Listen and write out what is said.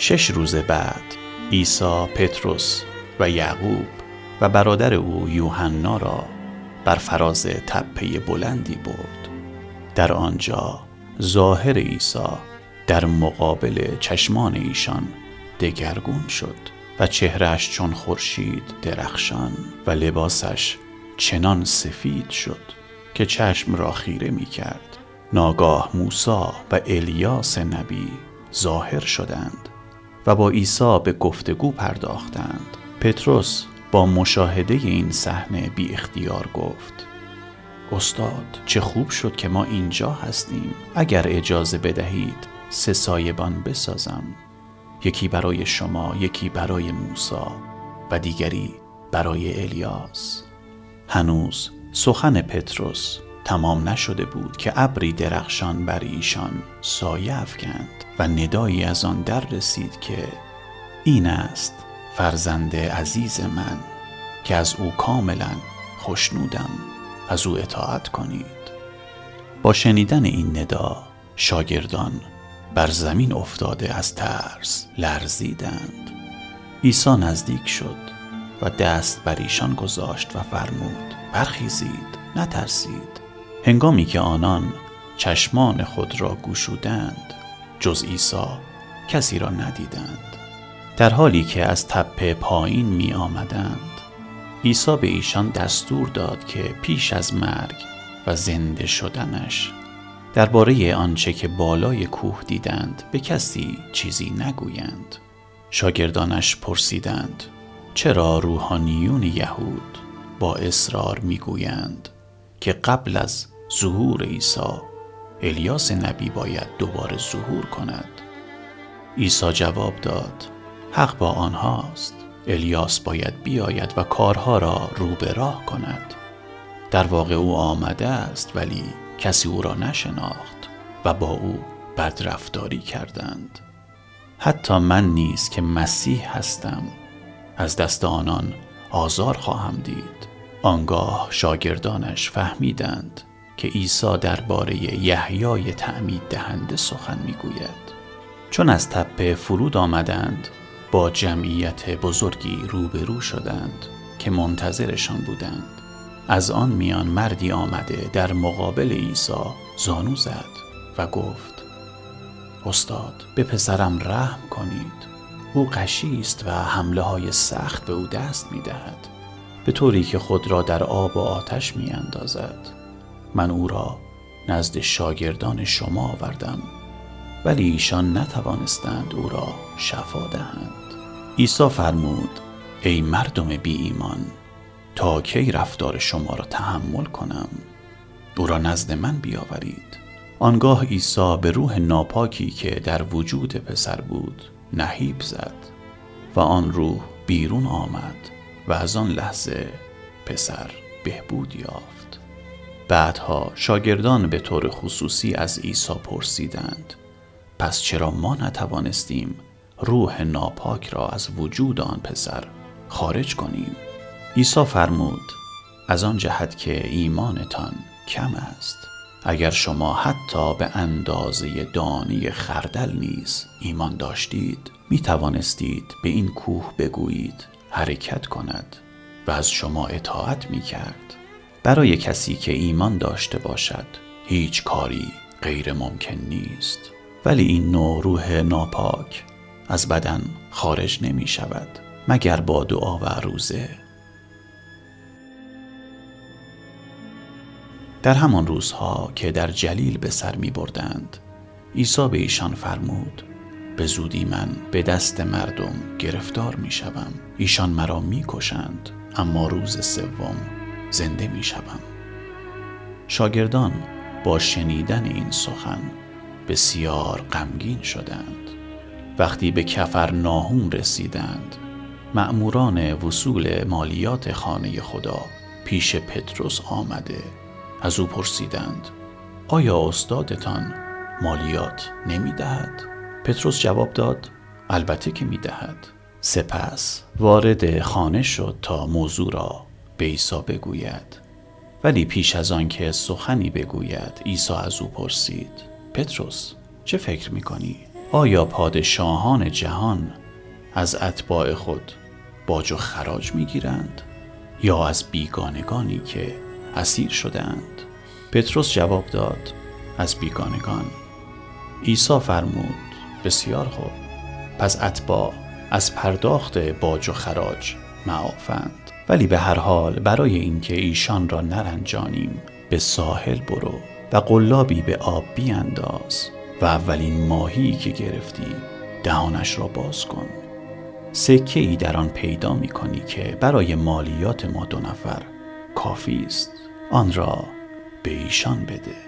شش روز بعد عیسی پتروس و یعقوب و برادر او یوحنا را بر فراز تپه بلندی برد. در آنجا ظاهر عیسی در مقابل چشمان ایشان دگرگون شد و چهرش چون خورشید درخشان و لباسش چنان سفید شد که چشم را خیره می کرد ناگاه موسا و الیاس نبی ظاهر شدند و با عیسی به گفتگو پرداختند. پتروس با مشاهده این صحنه بی اختیار گفت استاد چه خوب شد که ما اینجا هستیم. اگر اجازه بدهید سه سایبان بسازم. یکی برای شما یکی برای موسا و دیگری برای الیاس. هنوز سخن پتروس تمام نشده بود که ابری درخشان بر ایشان سایه افکند و ندایی از آن در رسید که این است فرزند عزیز من که از او کاملا خوشنودم از او اطاعت کنید. با شنیدن این ندا شاگردان بر زمین افتاده از ترس لرزیدند. عیسی نزدیک شد و دست بر ایشان گذاشت و فرمود برخیزید نترسید. هنگامی که آنان چشمان خود را گشودند جز عیسی کسی را ندیدند. در حالی که از تپه پایین می آمدند عیسی به ایشان دستور داد که پیش از مرگ و زنده شدنش درباره آنچه که بالای کوه دیدند به کسی چیزی نگویند. شاگردانش پرسیدند چرا روحانیون یهود با اصرار می‌گویند که قبل از ظهور عیسی. الیاس نبی باید دوباره ظهور کند. عیسی جواب داد حق با آنهاست. الیاس باید بیاید و کارها را رو به راه کند. در واقع او آمده است ولی کسی او را نشناخت و با او بدرفتاری کردند. حتی من نیز که مسیح هستم از دست آنان آزار خواهم دید. آنگاه شاگردانش فهمیدند که عیسی درباره یحیای تعمید دهنده سخن می‌گوید. چون از تپه فرود آمدند با جمعیت بزرگی روبرو شدند که منتظرشان بودند. از آن میان مردی آمده در مقابل عیسی زانو زد و گفت استاد به پسرم رحم کنید. او قشی است و حمله های سخت به او دست می دهد به طوری که خود را در آب و آتش می اندازد من او را نزد شاگردان شما آوردم ولی ایشان نتوانستند او را شفا دهند. عیسی فرمود ای مردم بی ایمان تا کی رفتار شما را تحمل کنم؟ او را نزد من بیاورید. آنگاه عیسی به روح ناپاکی که در وجود پسر بود نهیب زد و آن روح بیرون آمد و از آن لحظه پسر بهبود یافت. بعدها شاگردان به طور خصوصی از عیسی پرسیدند پس چرا ما نتوانستیم روح ناپاک را از وجود آن پسر خارج کنیم؟ عیسی فرمود از آن جهت که ایمانتان کم است. اگر شما حتی به اندازه دانی خردل نیز ایمان داشتید می توانستید به این کوه بگویید حرکت کند و از شما اطاعت می کرد برای کسی که ایمان داشته باشد هیچ کاری غیر ممکن نیست. ولی این نوع روح ناپاک از بدن خارج نمی شود مگر با دعا و روزه. در همان روزها که در جلیل به سر می بردند عیسی به ایشان فرمود به زودی من به دست مردم گرفتار می شوم. ایشان مرا می کشند اما روز سوم زنده می شوم. شاگردان با شنیدن این سخن بسیار غمگین شدند. وقتی به کفر ناهوم رسیدند مأموران وصول مالیات خانه خدا پیش پتروس آمده. از او پرسیدند آیا استادتان مالیات نمی دهد؟ پتروس جواب داد البته که می دهد. سپس وارد خانه شد تا موضوع را به عیسی بگوید. ولی پیش از آن که سخنی بگوید عیسی از او پرسید پتروس چه فکر می کنی؟ آیا پادشاهان جهان از اتباع خود باج و خراج می‌گیرند یا از بیگانگانی که اسیر شدهاند؟ پتروس جواب داد از بیگانگان. عیسی فرمود بسیار خوب پس اتباع از پرداخت باج و خراج معافند ولی به هر حال برای اینکه ایشان را نرنجانیم به ساحل برو و قلابی به آب بیانداز و اولین ماهی که گرفتی دهانش را باز کن. سکه ای در آن پیدا می کنی که برای مالیات ما دو نفر کافی است. آن را به ایشان بده.